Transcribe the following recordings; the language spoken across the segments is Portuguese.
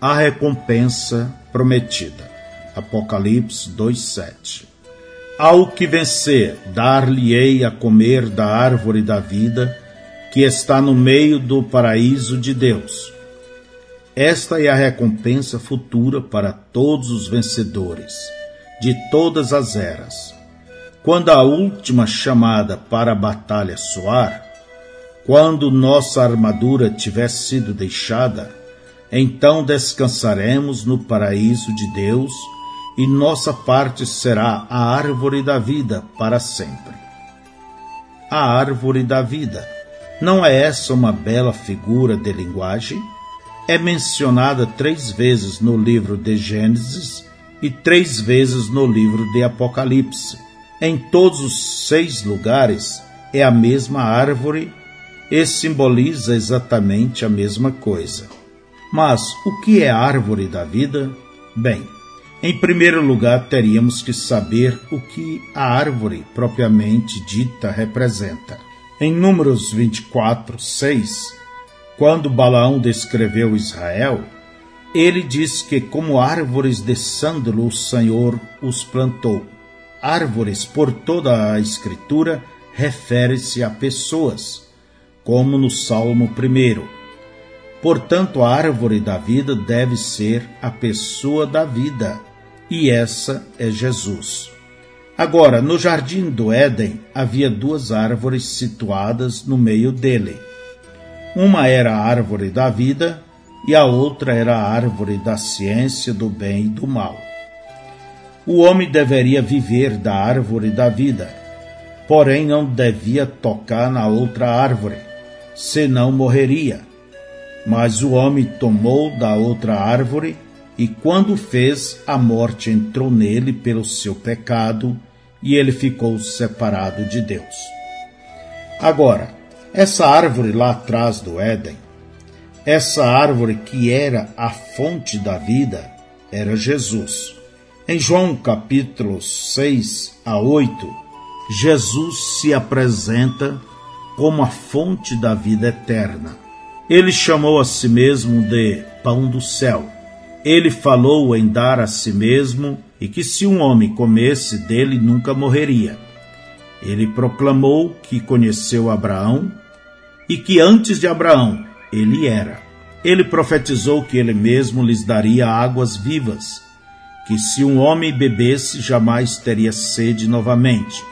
a recompensa prometida. Apocalipse 2:7. Ao que vencer, dar-lhe-ei a comer da árvore da vida, que está no meio do paraíso de Deus. Esta é a recompensa futura para todos os vencedores, de todas as eras. Quando a última chamada para a batalha soar, quando nossa armadura tiver sido deixada, então descansaremos no paraíso de Deus e nossa parte será a árvore da vida para sempre. A árvore da vida. Não é essa uma bela figura de linguagem? É mencionada três vezes no livro de Gênesis e três vezes no livro de Apocalipse. Em todos os seis lugares é a mesma árvore e simboliza exatamente a mesma coisa. Mas o que é árvore da vida? Bem, em primeiro lugar, teríamos que saber o que a árvore propriamente dita representa. Em Números 24, 6, quando Balaão descreveu Israel, ele diz que, como árvores de sândalo, o Senhor os plantou. Árvores, por toda a Escritura, refere-se a pessoas, como no Salmo 1. Portanto, a árvore da vida deve ser a pessoa da vida e essa é Jesus. Agora, no jardim do Éden havia duas árvores situadas no meio dele. Uma era a árvore da vida e a outra era a árvore da ciência do bem e do mal. O homem deveria viver da árvore da vida, porém não devia tocar na outra árvore, senão morreria. Mas o homem tomou da outra árvore e quando fez, a morte entrou nele pelo seu pecado e ele ficou separado de Deus. Agora, essa árvore lá atrás do Éden, essa árvore que era a fonte da vida, era Jesus. Em João capítulo 6 a 8, Jesus se apresenta como a fonte da vida eterna. Ele chamou a si mesmo de pão do céu ele falou em dar a si mesmo e que se um homem comesse dele nunca morreria. Ele proclamou que conheceu Abraão e que antes de Abraão ele era. Ele profetizou que ele mesmo lhes daria águas vivas, que se um homem bebesse jamais teria sede novamente,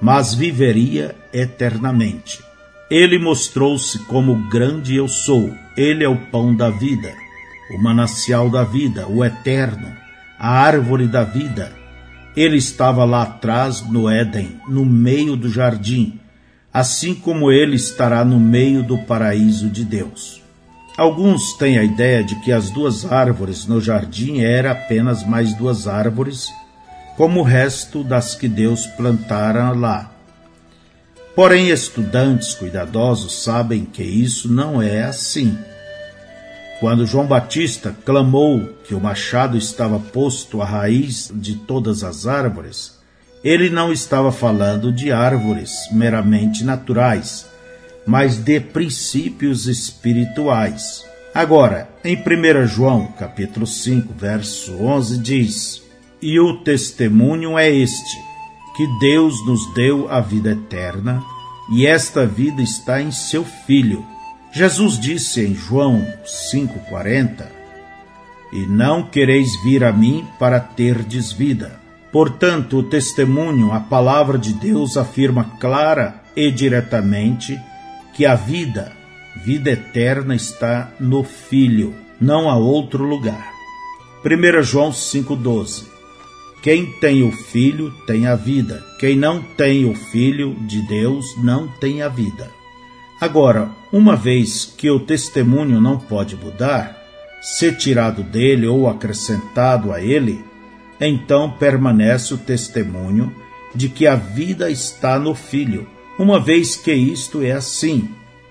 mas viveria eternamente. Ele mostrou-se como grande eu sou, ele é o pão da vida o manancial da vida, o eterno, a árvore da vida. Ele estava lá atrás no Éden, no meio do jardim, assim como ele estará no meio do paraíso de Deus. Alguns têm a ideia de que as duas árvores no jardim eram apenas mais duas árvores, como o resto das que Deus plantara lá. Porém, estudantes cuidadosos sabem que isso não é assim. Quando João Batista clamou que o machado estava posto à raiz de todas as árvores, ele não estava falando de árvores meramente naturais, mas de princípios espirituais. Agora, em 1 João, capítulo 5, verso 11 diz: "E o testemunho é este, que Deus nos deu a vida eterna, e esta vida está em seu filho." Jesus disse em João 5,40: E não quereis vir a mim para terdes vida. Portanto, o testemunho, a palavra de Deus afirma clara e diretamente que a vida, vida eterna, está no Filho, não há outro lugar. 1 João 5,12 Quem tem o Filho tem a vida, quem não tem o Filho de Deus não tem a vida. Agora, uma vez que o testemunho não pode mudar, ser tirado dele ou acrescentado a ele, então permanece o testemunho de que a vida está no Filho. Uma vez que isto é assim,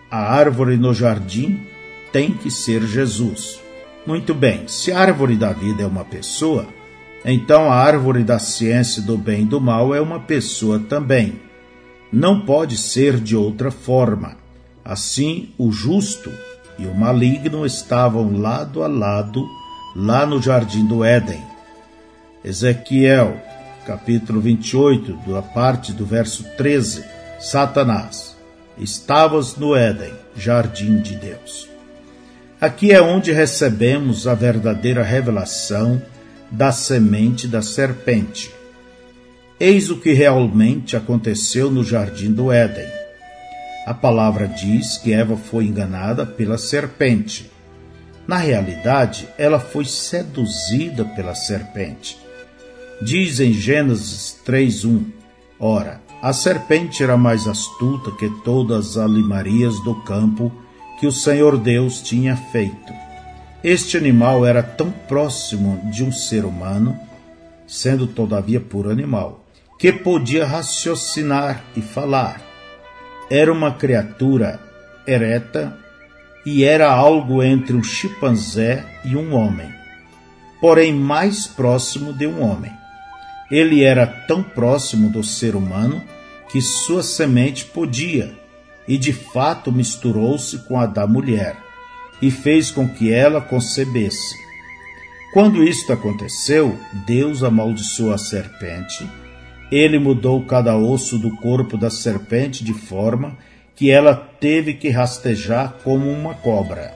a árvore no jardim tem que ser Jesus. Muito bem, se a árvore da vida é uma pessoa, então a árvore da ciência do bem e do mal é uma pessoa também. Não pode ser de outra forma. Assim, o justo e o maligno estavam lado a lado lá no jardim do Éden. Ezequiel, capítulo 28, da parte do verso 13. Satanás, estavas no Éden, jardim de Deus. Aqui é onde recebemos a verdadeira revelação da semente da serpente. Eis o que realmente aconteceu no jardim do Éden. A palavra diz que Eva foi enganada pela serpente. Na realidade, ela foi seduzida pela serpente. Diz em Gênesis 3:1: Ora, a serpente era mais astuta que todas as alimarias do campo que o Senhor Deus tinha feito. Este animal era tão próximo de um ser humano, sendo todavia puro animal, que podia raciocinar e falar. Era uma criatura ereta e era algo entre um chimpanzé e um homem, porém mais próximo de um homem. Ele era tão próximo do ser humano que sua semente podia, e de fato misturou-se com a da mulher, e fez com que ela concebesse. Quando isto aconteceu, Deus amaldiçoou a serpente. Ele mudou cada osso do corpo da serpente de forma que ela teve que rastejar como uma cobra.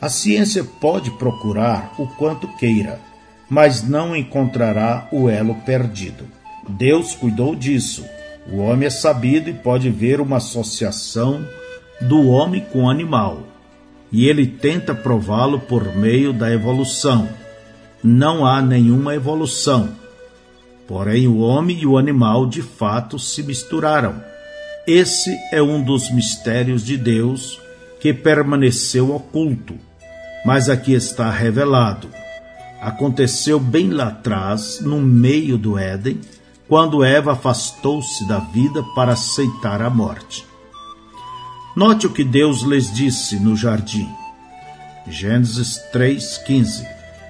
A ciência pode procurar o quanto queira, mas não encontrará o elo perdido. Deus cuidou disso o homem é sabido e pode ver uma associação do homem com o animal, e ele tenta prová-lo por meio da evolução. Não há nenhuma evolução. Porém, o homem e o animal de fato se misturaram. Esse é um dos mistérios de Deus que permaneceu oculto, mas aqui está revelado. Aconteceu bem lá atrás, no meio do Éden, quando Eva afastou-se da vida para aceitar a morte. Note o que Deus lhes disse no jardim. Gênesis 3,15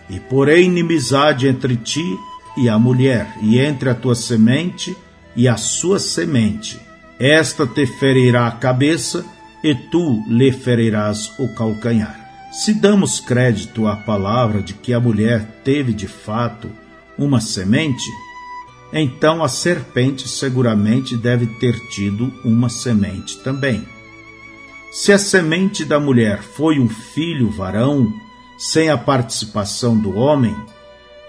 E porém inimizade entre ti e a mulher, e entre a tua semente e a sua semente. Esta te ferirá a cabeça, e tu lhe ferirás o calcanhar. Se damos crédito à palavra de que a mulher teve de fato uma semente, então a serpente seguramente deve ter tido uma semente também. Se a semente da mulher foi um filho varão, sem a participação do homem,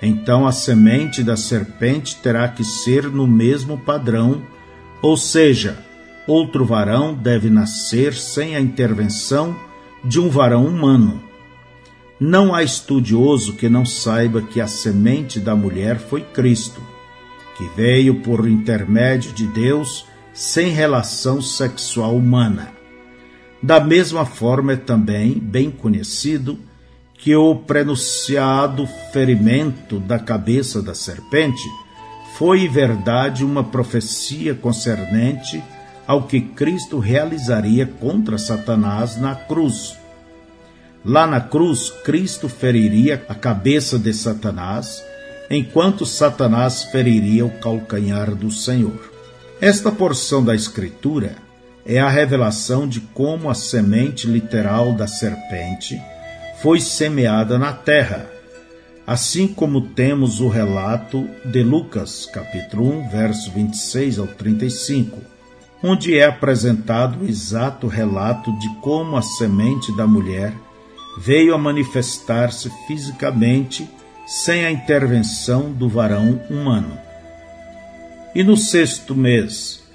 então a semente da serpente terá que ser no mesmo padrão, ou seja, outro varão deve nascer sem a intervenção de um varão humano. Não há estudioso que não saiba que a semente da mulher foi Cristo que veio por intermédio de Deus sem relação sexual humana. Da mesma forma é também bem conhecido que o prenunciado ferimento da cabeça da serpente foi em verdade uma profecia concernente ao que Cristo realizaria contra Satanás na cruz. Lá na cruz, Cristo feriria a cabeça de Satanás enquanto Satanás feriria o calcanhar do Senhor. Esta porção da Escritura é a revelação de como a semente literal da serpente foi semeada na terra, assim como temos o relato de Lucas, capítulo 1, verso 26 ao 35, onde é apresentado o exato relato de como a semente da mulher veio a manifestar-se fisicamente sem a intervenção do varão humano. E no sexto mês,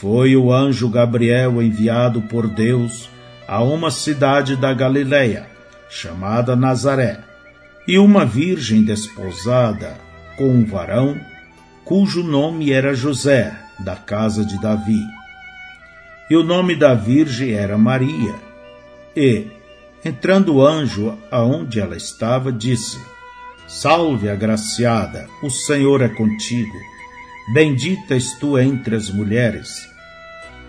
foi o anjo Gabriel enviado por Deus a uma cidade da Galiléia, chamada Nazaré, e uma virgem desposada com um varão, cujo nome era José, da casa de Davi. E o nome da virgem era Maria. E, entrando o anjo aonde ela estava, disse: Salve, agraciada, o Senhor é contigo. Bendita és tu entre as mulheres.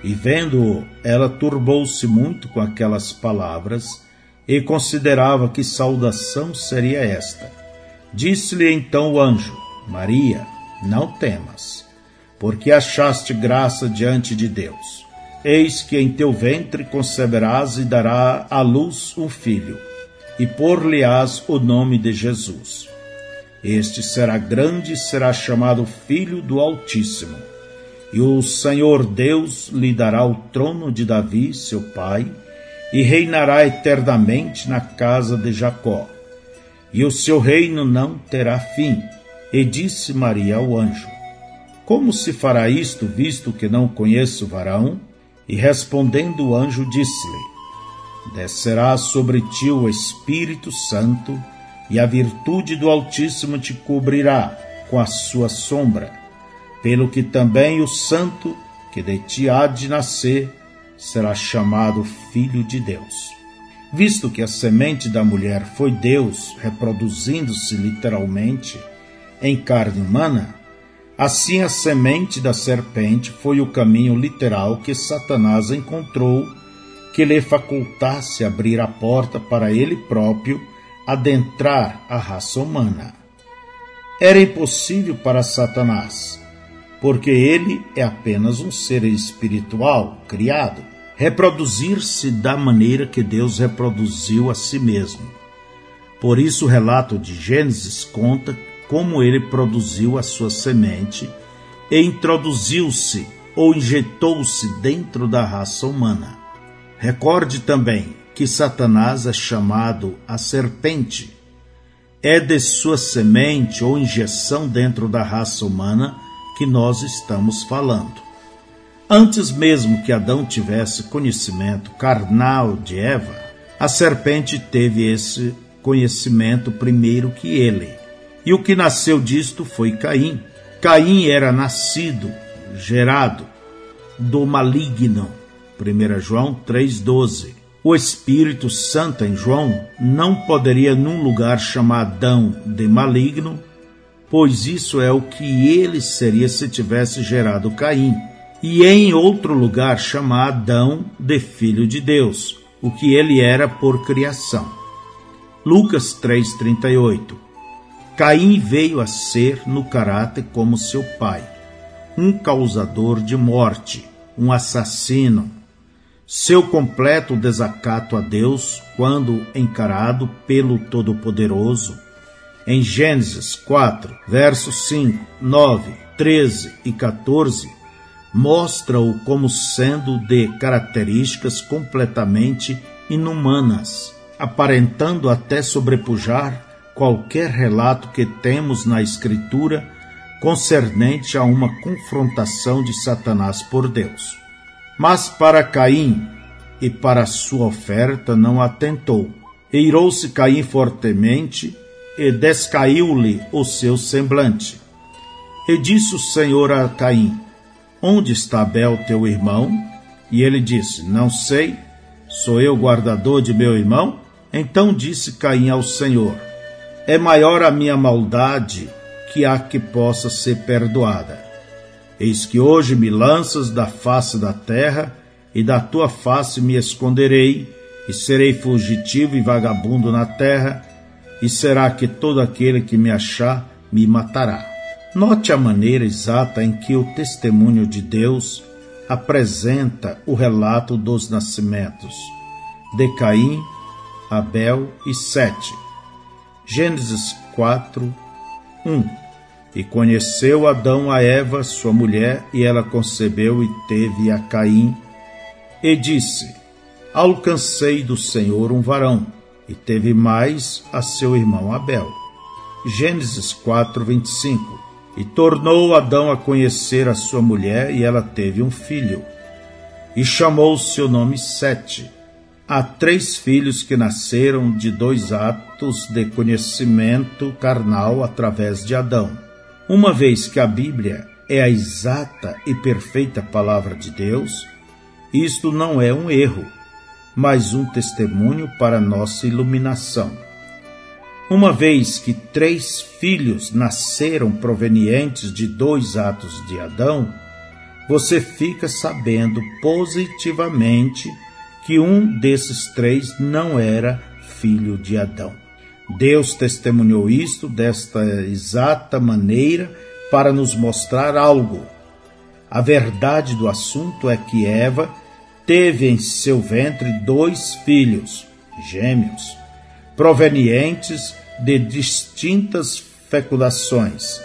E vendo-o, ela turbou-se muito com aquelas palavras e considerava que saudação seria esta. Disse-lhe então o anjo: Maria, não temas, porque achaste graça diante de Deus. Eis que em teu ventre conceberás e dará à luz um filho e por-lhe-ás o nome de Jesus. Este será grande e será chamado Filho do Altíssimo. E o Senhor Deus lhe dará o trono de Davi, seu pai, e reinará eternamente na casa de Jacó. E o seu reino não terá fim. E disse Maria ao anjo: Como se fará isto, visto que não conheço varão? E respondendo o anjo, disse-lhe: Descerá sobre ti o Espírito Santo, e a virtude do Altíssimo te cobrirá com a sua sombra, pelo que também o Santo que de ti há de nascer será chamado Filho de Deus. Visto que a semente da mulher foi Deus reproduzindo-se literalmente em carne humana, assim a semente da serpente foi o caminho literal que Satanás encontrou que lhe facultasse abrir a porta para ele próprio adentrar a raça humana. Era impossível para Satanás, porque ele é apenas um ser espiritual criado, reproduzir-se da maneira que Deus reproduziu a si mesmo. Por isso, o relato de Gênesis conta como ele produziu a sua semente e introduziu-se ou injetou-se dentro da raça humana. Recorde também que Satanás é chamado a serpente. É de sua semente ou injeção dentro da raça humana que nós estamos falando. Antes mesmo que Adão tivesse conhecimento carnal de Eva, a serpente teve esse conhecimento primeiro que ele. E o que nasceu disto foi Caim. Caim era nascido, gerado do maligno. 1 João 3,12 o Espírito Santo em João não poderia num lugar chamar Adão de maligno, pois isso é o que ele seria se tivesse gerado Caim, e em outro lugar chamar Adão de filho de Deus, o que ele era por criação. Lucas 3:38. Caim veio a ser no caráter como seu pai, um causador de morte, um assassino, seu completo desacato a Deus quando encarado pelo Todo-Poderoso. Em Gênesis 4, versos 5, 9, 13 e 14, mostra-o como sendo de características completamente inumanas, aparentando até sobrepujar qualquer relato que temos na Escritura concernente a uma confrontação de Satanás por Deus. Mas para Caim e para sua oferta não atentou. Eirou-se Caim fortemente e descaiu-lhe o seu semblante. E disse o Senhor a Caim: Onde está Abel, teu irmão? E ele disse: Não sei. Sou eu guardador de meu irmão? Então disse Caim ao Senhor: É maior a minha maldade que a que possa ser perdoada. Eis que hoje me lanças da face da terra, e da tua face me esconderei, e serei fugitivo e vagabundo na terra, e será que todo aquele que me achar me matará. Note a maneira exata em que o testemunho de Deus apresenta o relato dos nascimentos de Caim, Abel e Sete. Gênesis 4, 1 e conheceu Adão a Eva, sua mulher, e ela concebeu e teve a Caim. E disse: Alcancei do Senhor um varão, e teve mais a seu irmão Abel. Gênesis 4, 25. E tornou Adão a conhecer a sua mulher, e ela teve um filho. E chamou seu nome Sete. Há três filhos que nasceram de dois atos de conhecimento carnal através de Adão uma vez que a Bíblia é a exata e perfeita palavra de Deus, isto não é um erro, mas um testemunho para nossa iluminação. Uma vez que três filhos nasceram provenientes de dois atos de Adão, você fica sabendo positivamente que um desses três não era filho de Adão. Deus testemunhou isto desta exata maneira para nos mostrar algo. A verdade do assunto é que Eva teve em seu ventre dois filhos, gêmeos. provenientes de distintas fecundações.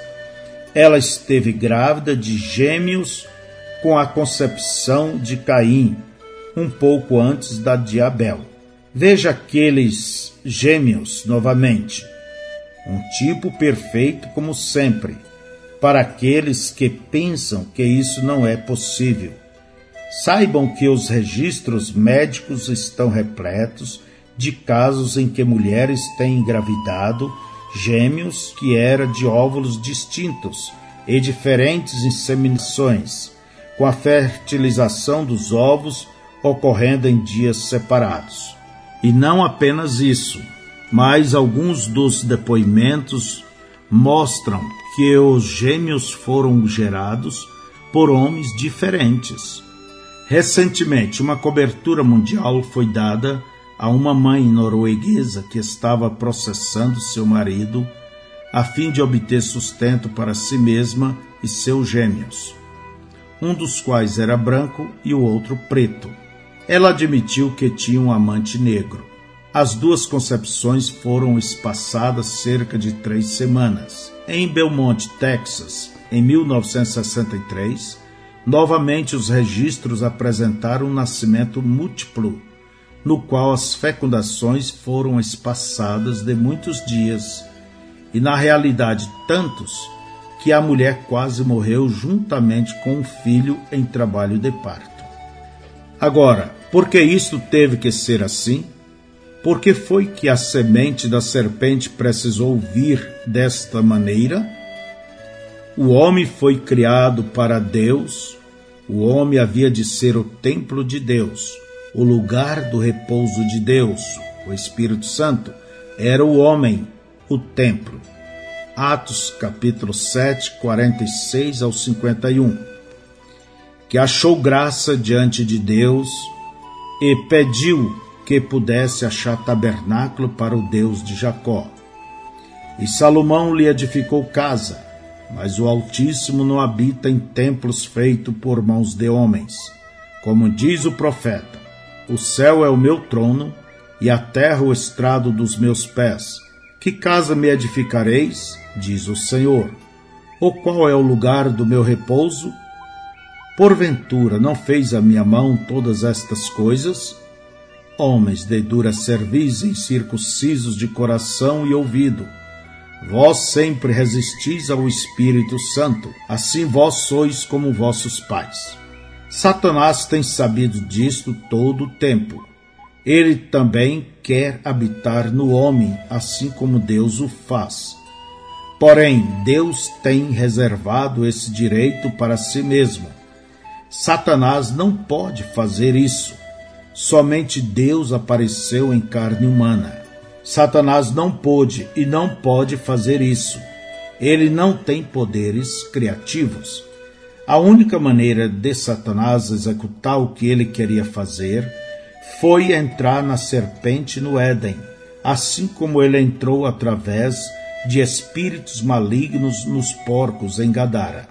Ela esteve grávida de gêmeos com a concepção de Caim, um pouco antes da de Abel. Veja aqueles gêmeos novamente. Um tipo perfeito como sempre, para aqueles que pensam que isso não é possível. Saibam que os registros médicos estão repletos de casos em que mulheres têm engravidado gêmeos que eram de óvulos distintos e diferentes inseminações, com a fertilização dos ovos ocorrendo em dias separados. E não apenas isso, mas alguns dos depoimentos mostram que os gêmeos foram gerados por homens diferentes. Recentemente, uma cobertura mundial foi dada a uma mãe norueguesa que estava processando seu marido a fim de obter sustento para si mesma e seus gêmeos, um dos quais era branco e o outro preto. Ela admitiu que tinha um amante negro. As duas concepções foram espaçadas cerca de três semanas. Em Belmont, Texas, em 1963, novamente os registros apresentaram um nascimento múltiplo no qual as fecundações foram espaçadas de muitos dias, e na realidade tantos, que a mulher quase morreu juntamente com o filho em trabalho de parto. Agora, por que isto teve que ser assim? Por que foi que a semente da serpente precisou vir desta maneira? O homem foi criado para Deus, o homem havia de ser o templo de Deus o lugar do repouso de Deus, o Espírito Santo, era o homem, o templo. Atos capítulo 7, 46 ao 51. Que achou graça diante de Deus e pediu que pudesse achar tabernáculo para o Deus de Jacó. E Salomão lhe edificou casa, mas o Altíssimo não habita em templos feitos por mãos de homens, como diz o profeta. O céu é o meu trono e a terra o estrado dos meus pés. Que casa me edificareis? diz o Senhor. Ou qual é o lugar do meu repouso? Porventura não fez a minha mão todas estas coisas? Homens de dura cerviz, incircuncisos de coração e ouvido, vós sempre resistis ao Espírito Santo, assim vós sois como vossos pais. Satanás tem sabido disto todo o tempo. Ele também quer habitar no homem, assim como Deus o faz. Porém, Deus tem reservado esse direito para si mesmo. Satanás não pode fazer isso. Somente Deus apareceu em carne humana. Satanás não pôde e não pode fazer isso. Ele não tem poderes criativos. A única maneira de Satanás executar o que ele queria fazer foi entrar na serpente no Éden, assim como ele entrou através de espíritos malignos nos porcos em Gadara.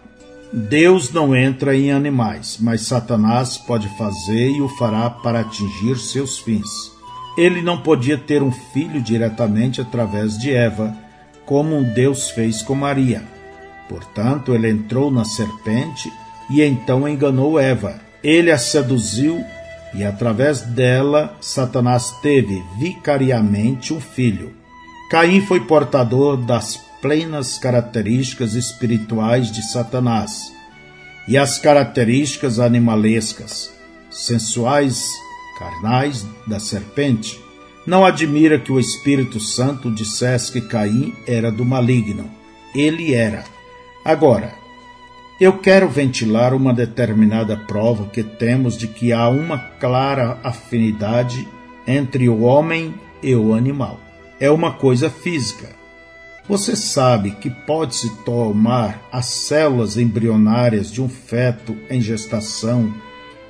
Deus não entra em animais, mas Satanás pode fazer e o fará para atingir seus fins. Ele não podia ter um filho diretamente através de Eva, como Deus fez com Maria. Portanto, ele entrou na serpente e então enganou Eva. Ele a seduziu e, através dela, Satanás teve vicariamente um filho. Caim foi portador das plenas características espirituais de Satanás e as características animalescas, sensuais, carnais da serpente. Não admira que o Espírito Santo dissesse que Caim era do maligno. Ele era. Agora, eu quero ventilar uma determinada prova que temos de que há uma clara afinidade entre o homem e o animal. É uma coisa física. Você sabe que pode-se tomar as células embrionárias de um feto em gestação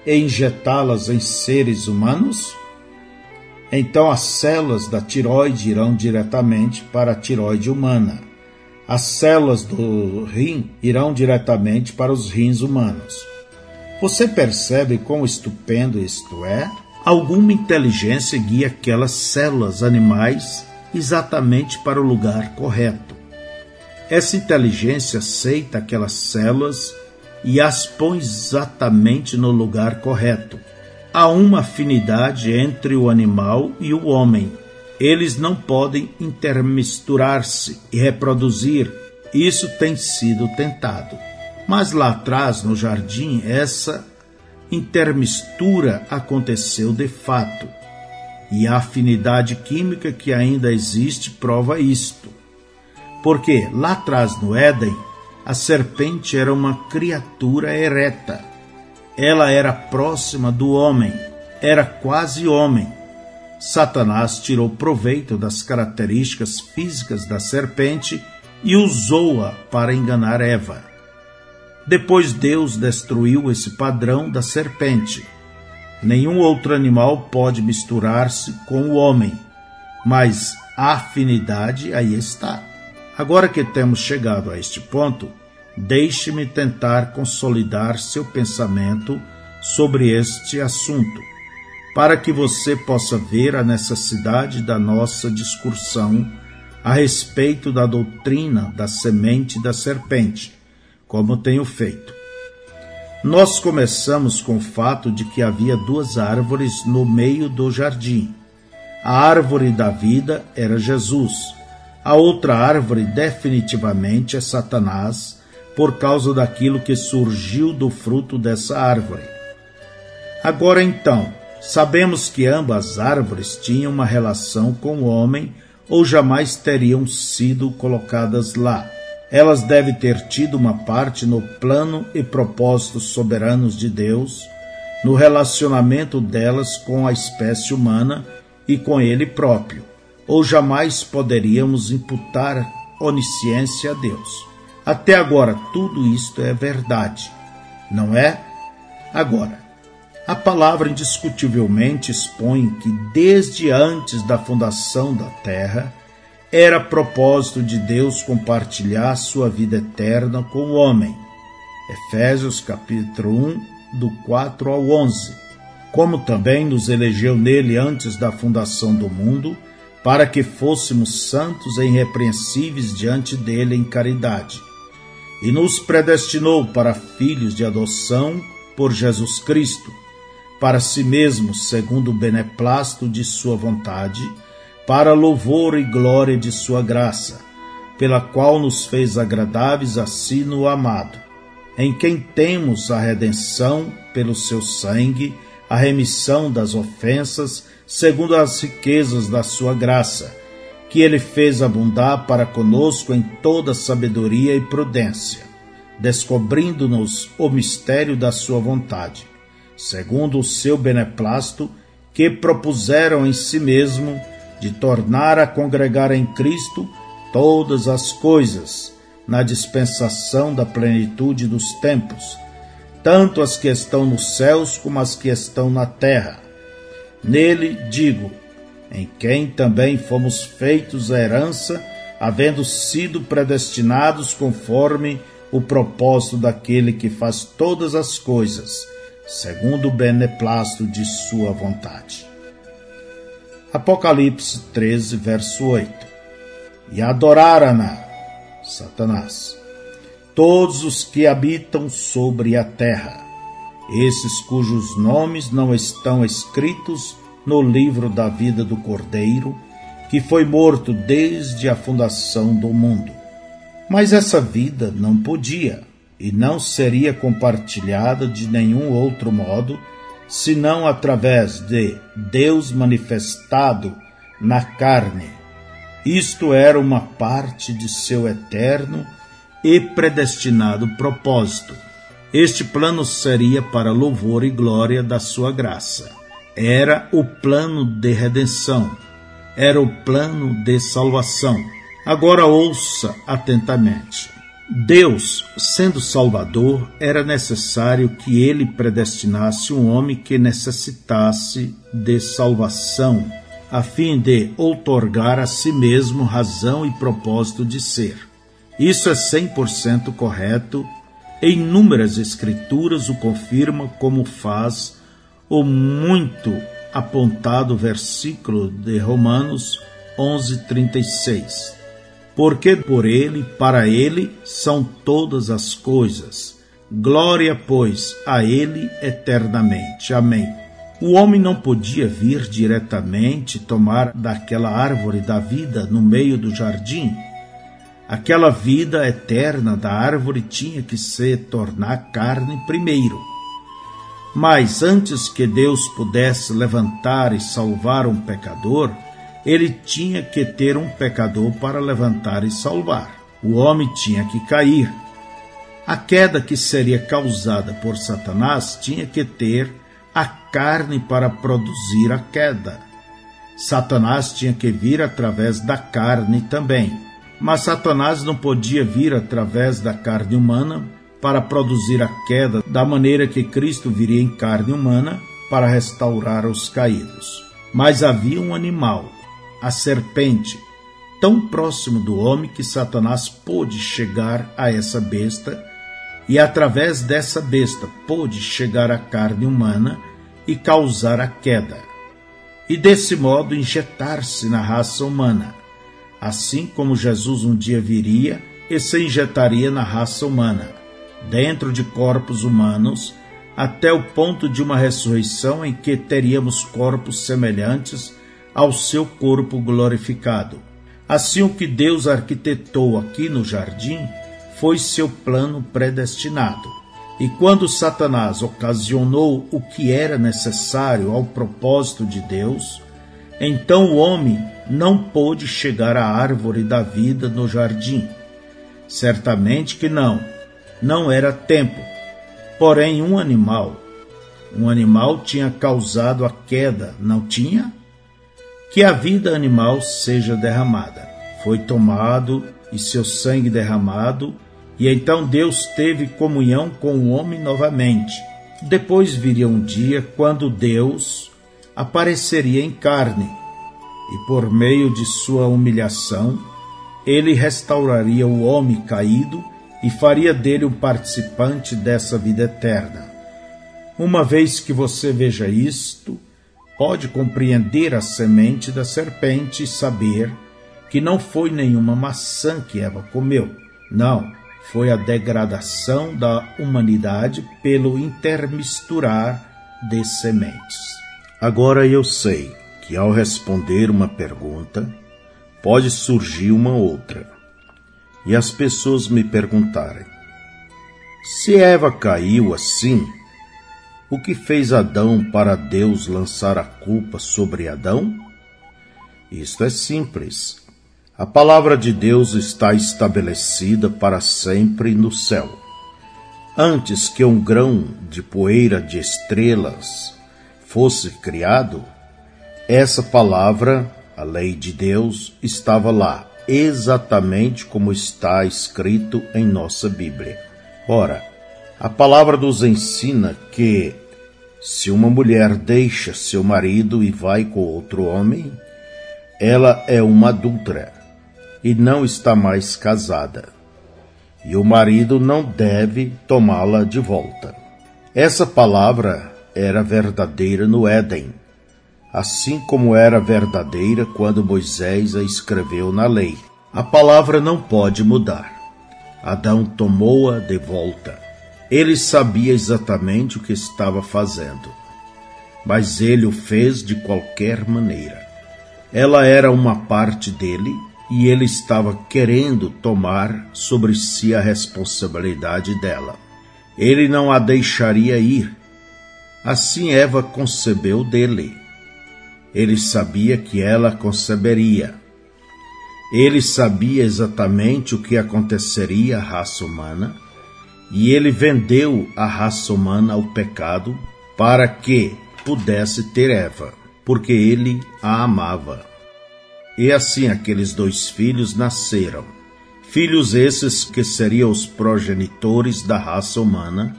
e injetá-las em seres humanos? Então as células da tiroide irão diretamente para a tiroide humana as células do rim irão diretamente para os rins humanos. Você percebe quão estupendo isto é? Alguma inteligência guia aquelas células animais exatamente para o lugar correto. Essa inteligência aceita aquelas células e as põe exatamente no lugar correto. Há uma afinidade entre o animal e o homem. Eles não podem intermisturar-se e reproduzir. Isso tem sido tentado. Mas lá atrás, no jardim, essa intermistura aconteceu de fato. E a afinidade química que ainda existe prova isto. Porque lá atrás no Éden, a serpente era uma criatura ereta. Ela era próxima do homem, era quase homem. Satanás tirou proveito das características físicas da serpente e usou-a para enganar Eva. Depois Deus destruiu esse padrão da serpente. Nenhum outro animal pode misturar-se com o homem, mas a afinidade aí está. Agora que temos chegado a este ponto, deixe-me tentar consolidar seu pensamento sobre este assunto, para que você possa ver a necessidade da nossa discussão a respeito da doutrina da semente da serpente, como tenho feito. Nós começamos com o fato de que havia duas árvores no meio do jardim. A árvore da vida era Jesus a outra árvore definitivamente é Satanás, por causa daquilo que surgiu do fruto dessa árvore. Agora então, sabemos que ambas árvores tinham uma relação com o homem ou jamais teriam sido colocadas lá. Elas devem ter tido uma parte no plano e propósitos soberanos de Deus, no relacionamento delas com a espécie humana e com Ele próprio ou jamais poderíamos imputar onisciência a Deus. Até agora, tudo isto é verdade, não é? Agora, a palavra indiscutivelmente expõe que desde antes da fundação da terra, era propósito de Deus compartilhar sua vida eterna com o homem. Efésios capítulo 1, do 4 ao 11. Como também nos elegeu nele antes da fundação do mundo, para que fôssemos santos e irrepreensíveis diante dele em caridade. E nos predestinou para filhos de adoção por Jesus Cristo, para si mesmo, segundo o beneplácito de sua vontade, para louvor e glória de sua graça, pela qual nos fez agradáveis a si no amado, em quem temos a redenção pelo seu sangue, a remissão das ofensas, segundo as riquezas da sua graça, que ele fez abundar para conosco em toda sabedoria e prudência, descobrindo-nos o mistério da sua vontade, segundo o seu beneplácito, que propuseram em si mesmo de tornar a congregar em Cristo todas as coisas, na dispensação da plenitude dos tempos, tanto as que estão nos céus como as que estão na terra Nele digo, em quem também fomos feitos a herança, havendo sido predestinados conforme o propósito daquele que faz todas as coisas, segundo o beneplácito de sua vontade. Apocalipse 13, verso 8. E adoraram-na, Satanás, todos os que habitam sobre a terra esses cujos nomes não estão escritos no livro da vida do Cordeiro, que foi morto desde a fundação do mundo. Mas essa vida não podia e não seria compartilhada de nenhum outro modo, senão através de Deus manifestado na carne. Isto era uma parte de seu eterno e predestinado propósito este plano seria para louvor e glória da sua graça. Era o plano de redenção, era o plano de salvação. Agora ouça atentamente. Deus, sendo Salvador, era necessário que ele predestinasse um homem que necessitasse de salvação, a fim de outorgar a si mesmo razão e propósito de ser. Isso é 100% correto em inúmeras escrituras o confirma, como faz o muito apontado versículo de Romanos 11:36. Porque por ele, para ele são todas as coisas. Glória, pois, a ele eternamente. Amém. O homem não podia vir diretamente tomar daquela árvore da vida no meio do jardim. Aquela vida eterna da árvore tinha que se tornar carne primeiro. Mas antes que Deus pudesse levantar e salvar um pecador, ele tinha que ter um pecador para levantar e salvar. O homem tinha que cair. A queda que seria causada por Satanás tinha que ter a carne para produzir a queda. Satanás tinha que vir através da carne também. Mas Satanás não podia vir através da carne humana para produzir a queda da maneira que Cristo viria em carne humana para restaurar os caídos. Mas havia um animal, a serpente, tão próximo do homem que Satanás pôde chegar a essa besta e através dessa besta pôde chegar à carne humana e causar a queda, e desse modo injetar-se na raça humana, assim como Jesus um dia viria e se injetaria na raça humana dentro de corpos humanos, até o ponto de uma ressurreição em que teríamos corpos semelhantes ao seu corpo glorificado. Assim, o que Deus arquitetou aqui no jardim foi seu plano predestinado. E quando Satanás ocasionou o que era necessário ao propósito de Deus, então o homem não pôde chegar à árvore da vida no jardim. Certamente que não não era tempo. Porém, um animal, um animal tinha causado a queda, não tinha? Que a vida animal seja derramada. Foi tomado e seu sangue derramado, e então Deus teve comunhão com o homem novamente. Depois viria um dia quando Deus apareceria em carne, e por meio de sua humilhação, ele restauraria o homem caído e faria dele um participante dessa vida eterna. Uma vez que você veja isto, pode compreender a semente da serpente e saber que não foi nenhuma maçã que Eva comeu. Não, foi a degradação da humanidade pelo intermisturar de sementes. Agora eu sei que ao responder uma pergunta, pode surgir uma outra e as pessoas me perguntarem: se Eva caiu assim, o que fez Adão para Deus lançar a culpa sobre Adão? Isto é simples. A palavra de Deus está estabelecida para sempre no céu. Antes que um grão de poeira de estrelas fosse criado, essa palavra, a lei de Deus, estava lá exatamente como está escrito em nossa Bíblia. Ora, a palavra nos ensina que se uma mulher deixa seu marido e vai com outro homem, ela é uma adúltera e não está mais casada. E o marido não deve tomá-la de volta. Essa palavra era verdadeira no Éden, assim como era verdadeira quando Moisés a escreveu na lei. A palavra não pode mudar. Adão tomou-a de volta. Ele sabia exatamente o que estava fazendo, mas ele o fez de qualquer maneira. Ela era uma parte dele e ele estava querendo tomar sobre si a responsabilidade dela. Ele não a deixaria ir. Assim Eva concebeu dele ele sabia que ela conceberia. Ele sabia exatamente o que aconteceria à raça humana e ele vendeu a raça humana ao pecado para que pudesse ter Eva, porque ele a amava. E assim aqueles dois filhos nasceram. Filhos esses que seriam os progenitores da raça humana,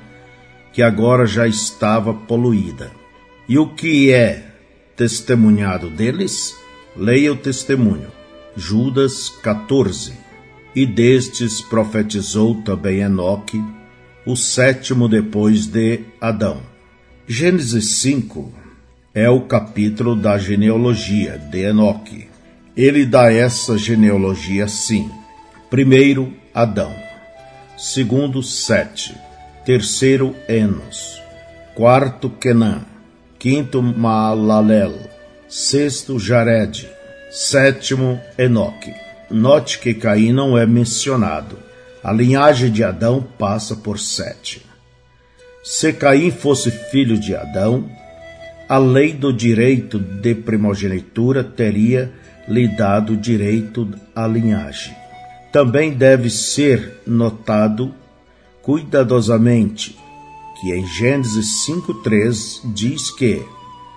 que agora já estava poluída. E o que é testemunhado deles, leia o testemunho. Judas 14. E destes profetizou também Enoque, o sétimo depois de Adão. Gênesis 5 é o capítulo da genealogia de Enoque. ele dá essa genealogia assim: primeiro, Adão, segundo, Sete, terceiro, Enos, quarto, Kenã, quinto, Maalalel, sexto, Jared, sétimo, Enoque. Note que Caim não é mencionado. A linhagem de Adão passa por Sete. Se Caim fosse filho de Adão, a lei do direito de primogenitura teria lhe dado direito à linhagem. Também deve ser notado cuidadosamente que em Gênesis 5:3 diz que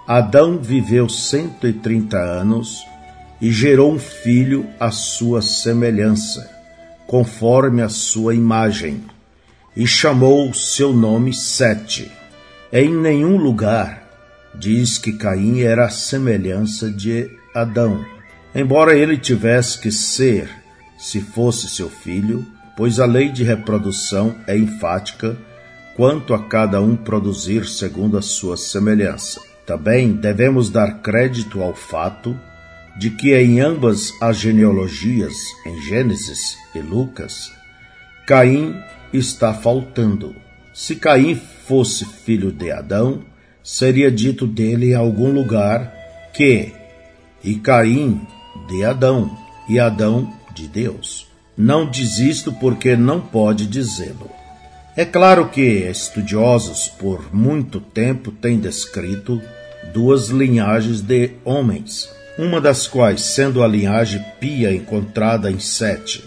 Adão viveu 130 anos e gerou um filho à sua semelhança, conforme a sua imagem, e chamou seu nome Sete. Em nenhum lugar diz que Caim era a semelhança de Adão, embora ele tivesse que ser, se fosse seu filho, pois a lei de reprodução é enfática quanto a cada um produzir segundo a sua semelhança. Também devemos dar crédito ao fato de que em ambas as genealogias, em Gênesis e Lucas, Caim está faltando. Se Caim fosse filho de Adão, seria dito dele em algum lugar que e Caim de Adão e Adão de Deus. Não diz isto porque não pode dizê-lo. É claro que estudiosos por muito tempo têm descrito duas linhagens de homens, uma das quais sendo a linhagem pia encontrada em Sete,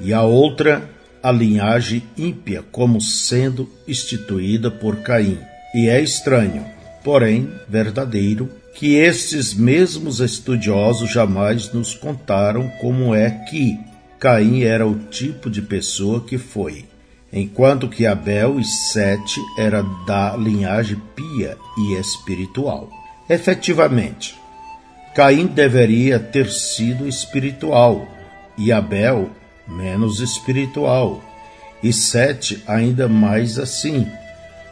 e a outra a linhagem ímpia como sendo instituída por Caim. E é estranho, porém verdadeiro, que estes mesmos estudiosos jamais nos contaram como é que Caim era o tipo de pessoa que foi, enquanto que Abel e Sete era da linhagem pia e espiritual. Efetivamente, Caim deveria ter sido espiritual e Abel menos espiritual, e Sete ainda mais assim,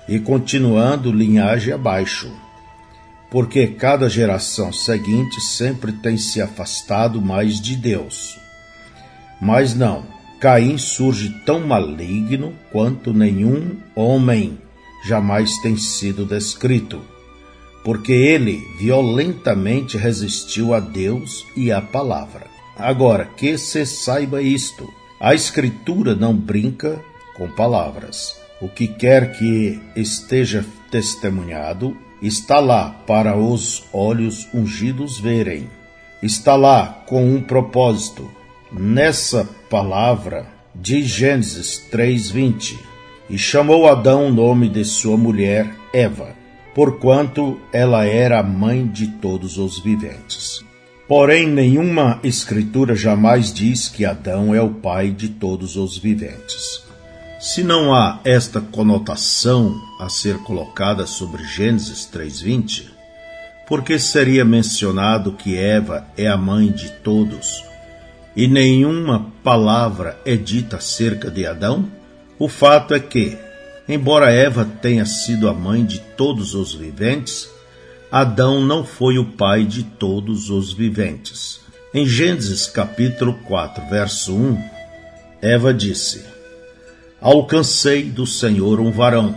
e continuando linhagem abaixo. Porque cada geração seguinte sempre tem se afastado mais de Deus. Mas não, Caim surge tão maligno quanto nenhum homem jamais tem sido descrito, porque ele violentamente resistiu a Deus e à palavra. Agora, que se saiba isto: a Escritura não brinca com palavras. O que quer que esteja testemunhado está lá para os olhos ungidos verem. Está lá com um propósito. Nessa palavra de Gênesis 3:20, e chamou Adão o nome de sua mulher Eva, porquanto ela era a mãe de todos os viventes. Porém, nenhuma escritura jamais diz que Adão é o pai de todos os viventes. Se não há esta conotação a ser colocada sobre Gênesis 3:20, por que seria mencionado que Eva é a mãe de todos e nenhuma palavra é dita acerca de Adão? O fato é que, embora Eva tenha sido a mãe de todos os viventes, Adão não foi o pai de todos os viventes. Em Gênesis capítulo 4, verso 1, Eva disse: Alcancei do Senhor um varão.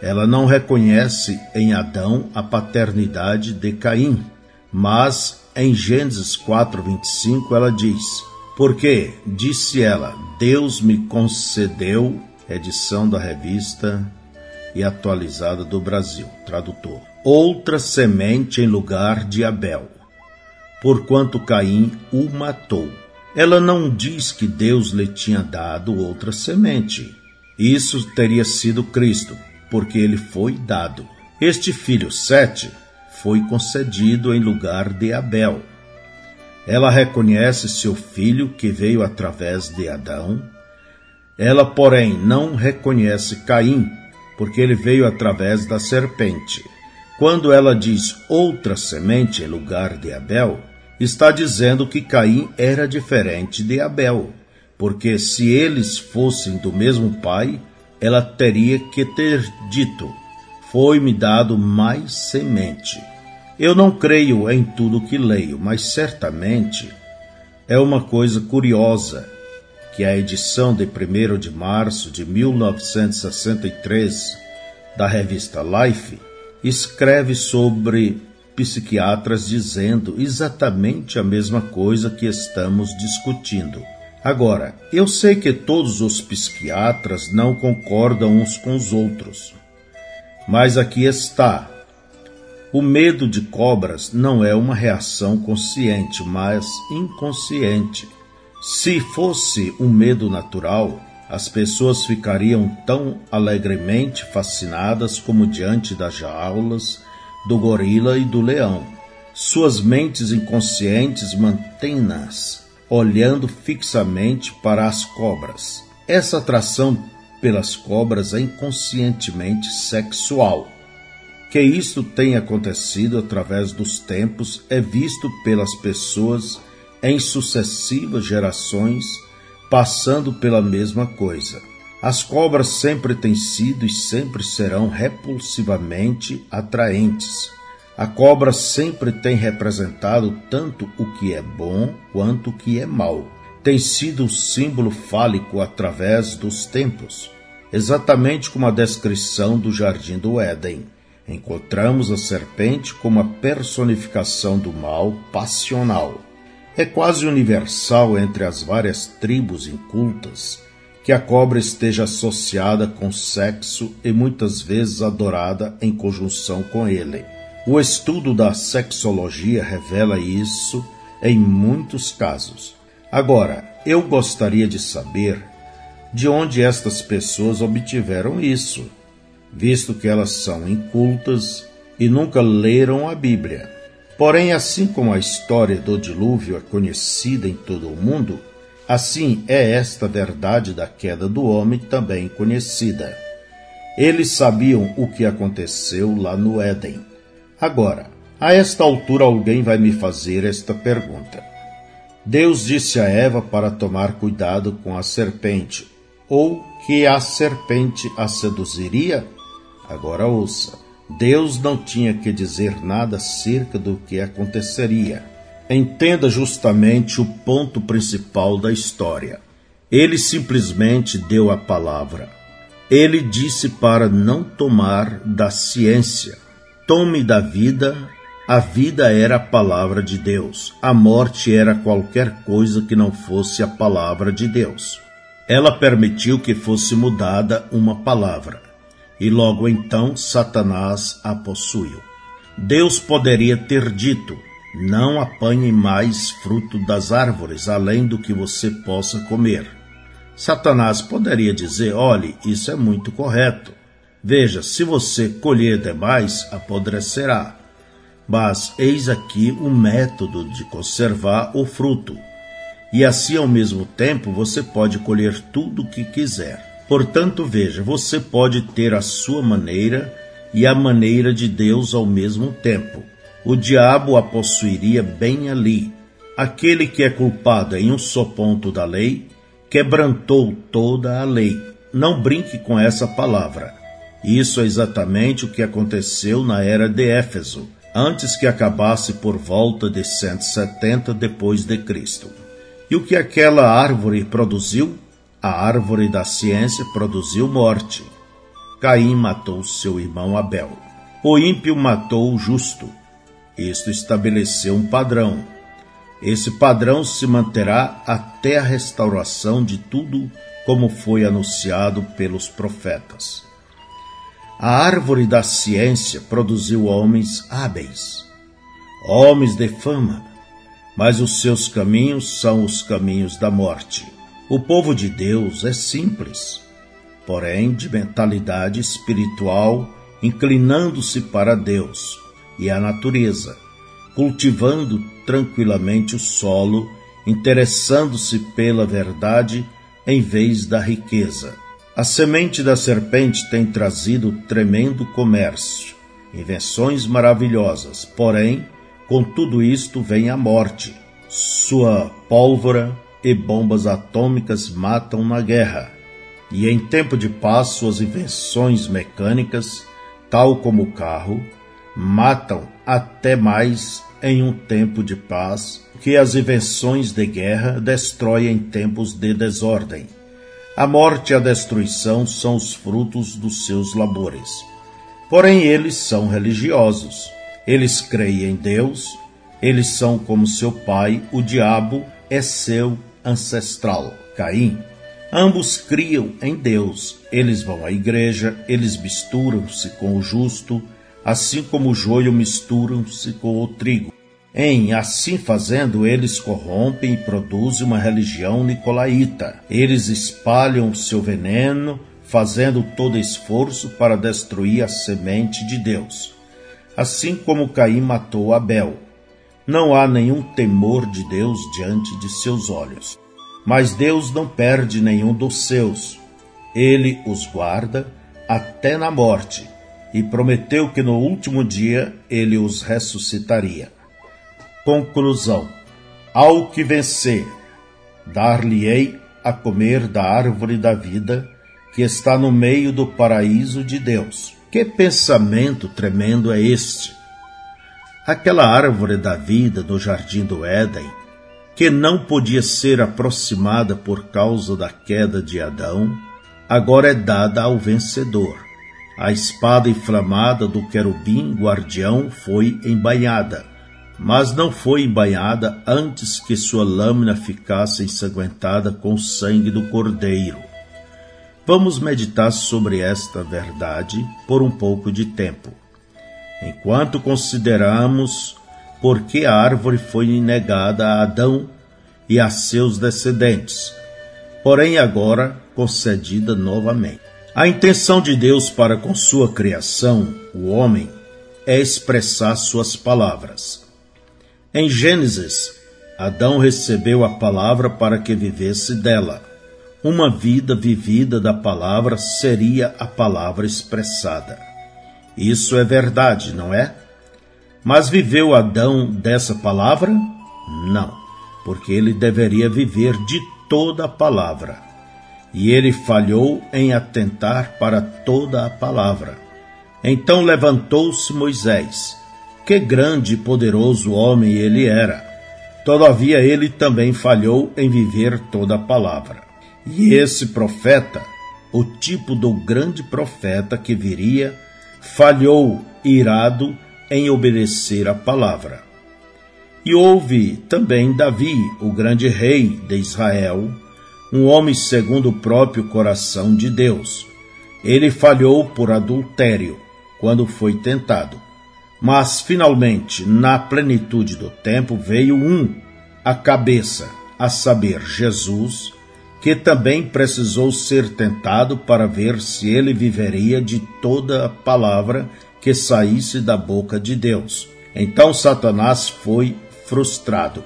Ela não reconhece em Adão a paternidade de Caim, mas em Gênesis 4:25 ela diz: Porque disse ela: Deus me concedeu edição da revista e atualizada do Brasil, tradutor outra semente em lugar de Abel, porquanto Caim o matou. Ela não diz que Deus lhe tinha dado outra semente. Isso teria sido Cristo, porque ele foi dado. Este filho Sete foi concedido em lugar de Abel. Ela reconhece seu filho que veio através de Adão. Ela, porém, não reconhece Caim, porque ele veio através da serpente. Quando ela diz outra semente em lugar de Abel, está dizendo que Caim era diferente de Abel, porque se eles fossem do mesmo pai, ela teria que ter dito: Foi-me dado mais semente. Eu não creio em tudo que leio, mas certamente É uma coisa curiosa que a edição de 1 de março de 1963 da revista Life escreve sobre psiquiatras dizendo exatamente a mesma coisa que estamos discutindo. Agora, eu sei que todos os psiquiatras não concordam uns com os outros, mas aqui está. O medo de cobras não é uma reação consciente, mas inconsciente. Se fosse um medo natural, as pessoas ficariam tão alegremente fascinadas como diante das jaulas do gorila e do leão. Suas mentes inconscientes mantêm-nas olhando fixamente para as cobras. Essa atração pelas cobras é inconscientemente sexual. Que isto tenha acontecido através dos tempos é visto pelas pessoas em sucessivas gerações passando pela mesma coisa. As cobras sempre têm sido e sempre serão repulsivamente atraentes. A cobra sempre tem representado tanto o que é bom quanto o que é mal. Tem sido o símbolo fálico através dos tempos, exatamente como a descrição do jardim do Éden. Encontramos a serpente como a personificação do mal passional. É quase universal entre as várias tribos incultas que a cobra esteja associada com sexo e muitas vezes adorada em conjunção com ele. O estudo da sexologia revela isso em muitos casos. Agora, eu gostaria de saber de onde estas pessoas obtiveram isso, visto que elas são incultas e nunca leram a Bíblia. Porém, assim como a história do dilúvio é conhecida em todo o mundo, Assim é esta verdade da queda do homem também conhecida. Eles sabiam o que aconteceu lá no Éden. Agora, a esta altura alguém vai me fazer esta pergunta. Deus disse a Eva para tomar cuidado com a serpente, ou que a serpente a seduziria? Agora ouça. Deus não tinha que dizer nada acerca do que aconteceria entenda justamente o ponto principal da história. Ele simplesmente deu a palavra. Ele disse para não tomar da ciência. Tome da vida. A vida era a palavra de Deus. A morte era qualquer coisa que não fosse a palavra de Deus. Ela permitiu que fosse mudada uma palavra. E logo então Satanás a possuiu. Deus poderia ter dito: não apanhe mais fruto das árvores, além do que você possa comer. Satanás poderia dizer: olhe, isso é muito correto. Veja, se você colher demais, apodrecerá. Mas eis aqui o método de conservar o fruto. E assim, ao mesmo tempo, você pode colher tudo o que quiser. Portanto, veja, você pode ter a sua maneira e a maneira de Deus ao mesmo tempo o diabo a possuiria bem ali. Aquele que é culpado em um só ponto da lei, quebrantou toda a lei. Não brinque com essa palavra. Isso é exatamente o que aconteceu na era de Éfeso, antes que acabasse por volta de 170 depois de Cristo. E o que aquela árvore produziu? A árvore da ciência produziu morte. Caim matou seu irmão Abel. O ímpio matou o justo. Isto estabeleceu um padrão. Esse padrão se manterá até a restauração de tudo como foi anunciado pelos profetas. A árvore da ciência produziu homens hábeis, homens de fama, mas os seus caminhos são os caminhos da morte. O povo de Deus é simples, porém de mentalidade espiritual, inclinando-se para Deus, e a natureza, cultivando tranquilamente o solo, interessando-se pela verdade em vez da riqueza. A semente da serpente tem trazido tremendo comércio, invenções maravilhosas, porém, com tudo isto vem a morte. Sua pólvora e bombas atômicas matam na guerra, e em tempo de paz suas invenções mecânicas, tal como o carro, matam até mais em um tempo de paz, porque as invenções de guerra destroem em tempos de desordem. A morte e a destruição são os frutos dos seus labores. Porém, eles são religiosos. Eles creem em Deus, eles são como seu pai, o diabo é seu ancestral, Caim. Ambos criam em Deus. Eles vão à igreja, eles misturam-se com o justo, assim como o joio misturam-se com o trigo. Em assim fazendo, eles corrompem e produzem uma religião nicolaíta. Eles espalham seu veneno, fazendo todo esforço para destruir a semente de Deus. Assim como Caim matou Abel. Não há nenhum temor de Deus diante de seus olhos. Mas Deus não perde nenhum dos seus. Ele os guarda até na morte e prometeu que no último dia ele os ressuscitaria. Conclusão: Ao que vencer, dar-lhe-ei a comer da árvore da vida que está no meio do paraíso de Deus. Que pensamento tremendo é este! Aquela árvore da vida do jardim do Éden, que não podia ser aproximada por causa da queda de Adão, agora é dada ao vencedor. A espada inflamada do querubim guardião foi embainhada mas não foi embainhada antes que sua lâmina ficasse ensanguentada com o sangue do cordeiro. Vamos meditar sobre esta verdade por um pouco de tempo, enquanto consideramos por que a árvore foi negada a Adão e a seus descendentes, porém agora concedida novamente. A intenção de Deus para com sua criação, o homem, é expressar suas palavras em Gênesis, Adão recebeu a palavra para que vivesse dela. Uma vida vivida da palavra seria a palavra expressada. Isso é verdade, não é? Mas viveu Adão dessa palavra? Não, porque ele deveria viver de toda a palavra. E ele falhou em atentar para toda a palavra. Então levantou-se Moisés que grande e poderoso homem ele era! Todavia ele também falhou em viver toda a palavra. E esse profeta, o tipo do grande profeta que viria, falhou irado em obedecer a palavra. E houve também Davi, o grande rei de Israel, um homem segundo o próprio coração de Deus. Ele falhou por adultério quando foi tentado. Mas finalmente, na plenitude do tempo, veio um, a cabeça, a saber, Jesus, que também precisou ser tentado para ver se ele viveria de toda a palavra que saísse da boca de Deus. Então Satanás foi frustrado,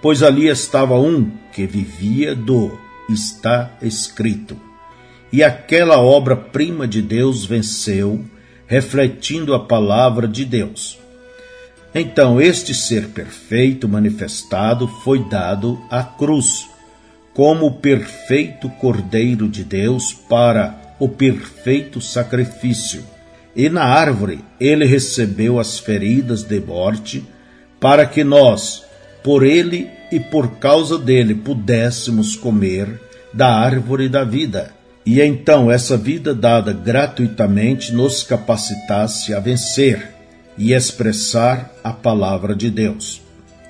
pois ali estava um que vivia do está escrito. E aquela obra-prima de Deus venceu refletindo a palavra de Deus. Então, este ser perfeito manifestado foi dado à cruz, como o perfeito Cordeiro de Deus para o perfeito sacrifício. E na árvore ele recebeu as feridas de morte, para que nós, por ele e por causa dele, pudéssemos comer da árvore da vida e então essa vida dada gratuitamente nos capacitasse a vencer e expressar a palavra de Deus.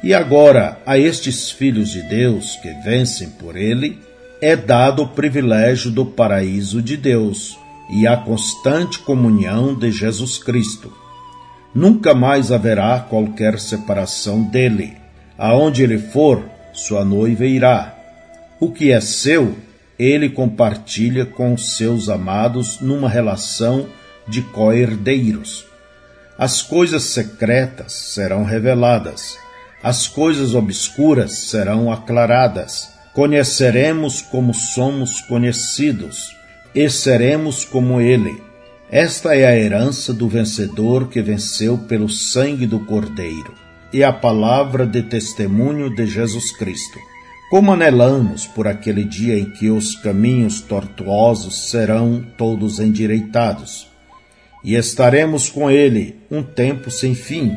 E agora, a estes filhos de Deus que vencem por ele, é dado o privilégio do paraíso de Deus e a constante comunhão de Jesus Cristo. Nunca mais haverá qualquer separação dele. Aonde ele for, sua noiva irá. O que é seu ele compartilha com seus amados numa relação de coerdeiros. As coisas secretas serão reveladas, as coisas obscuras serão aclaradas. Conheceremos como somos conhecidos, e seremos como Ele. Esta é a herança do vencedor que venceu pelo sangue do Cordeiro e a palavra de testemunho de Jesus Cristo. Como anelamos por aquele dia em que os caminhos tortuosos serão todos endireitados, e estaremos com ele um tempo sem fim,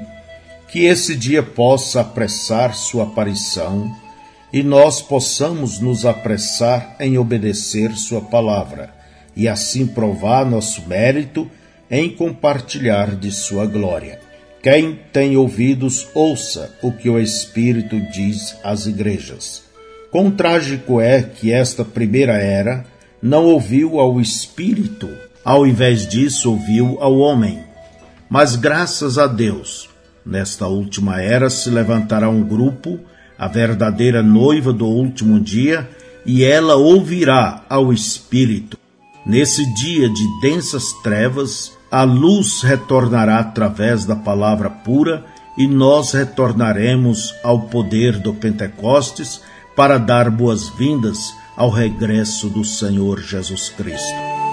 que esse dia possa apressar sua aparição e nós possamos nos apressar em obedecer Sua palavra e assim provar nosso mérito em compartilhar de Sua glória. Quem tem ouvidos, ouça o que o Espírito diz às igrejas. Quão trágico é que esta primeira era não ouviu ao Espírito, ao invés disso ouviu ao homem. Mas graças a Deus, nesta última era se levantará um grupo a verdadeira noiva do último dia, e ela ouvirá ao Espírito. Nesse dia de densas trevas, a luz retornará através da palavra pura e nós retornaremos ao poder do Pentecostes para dar boas-vindas ao regresso do Senhor Jesus Cristo.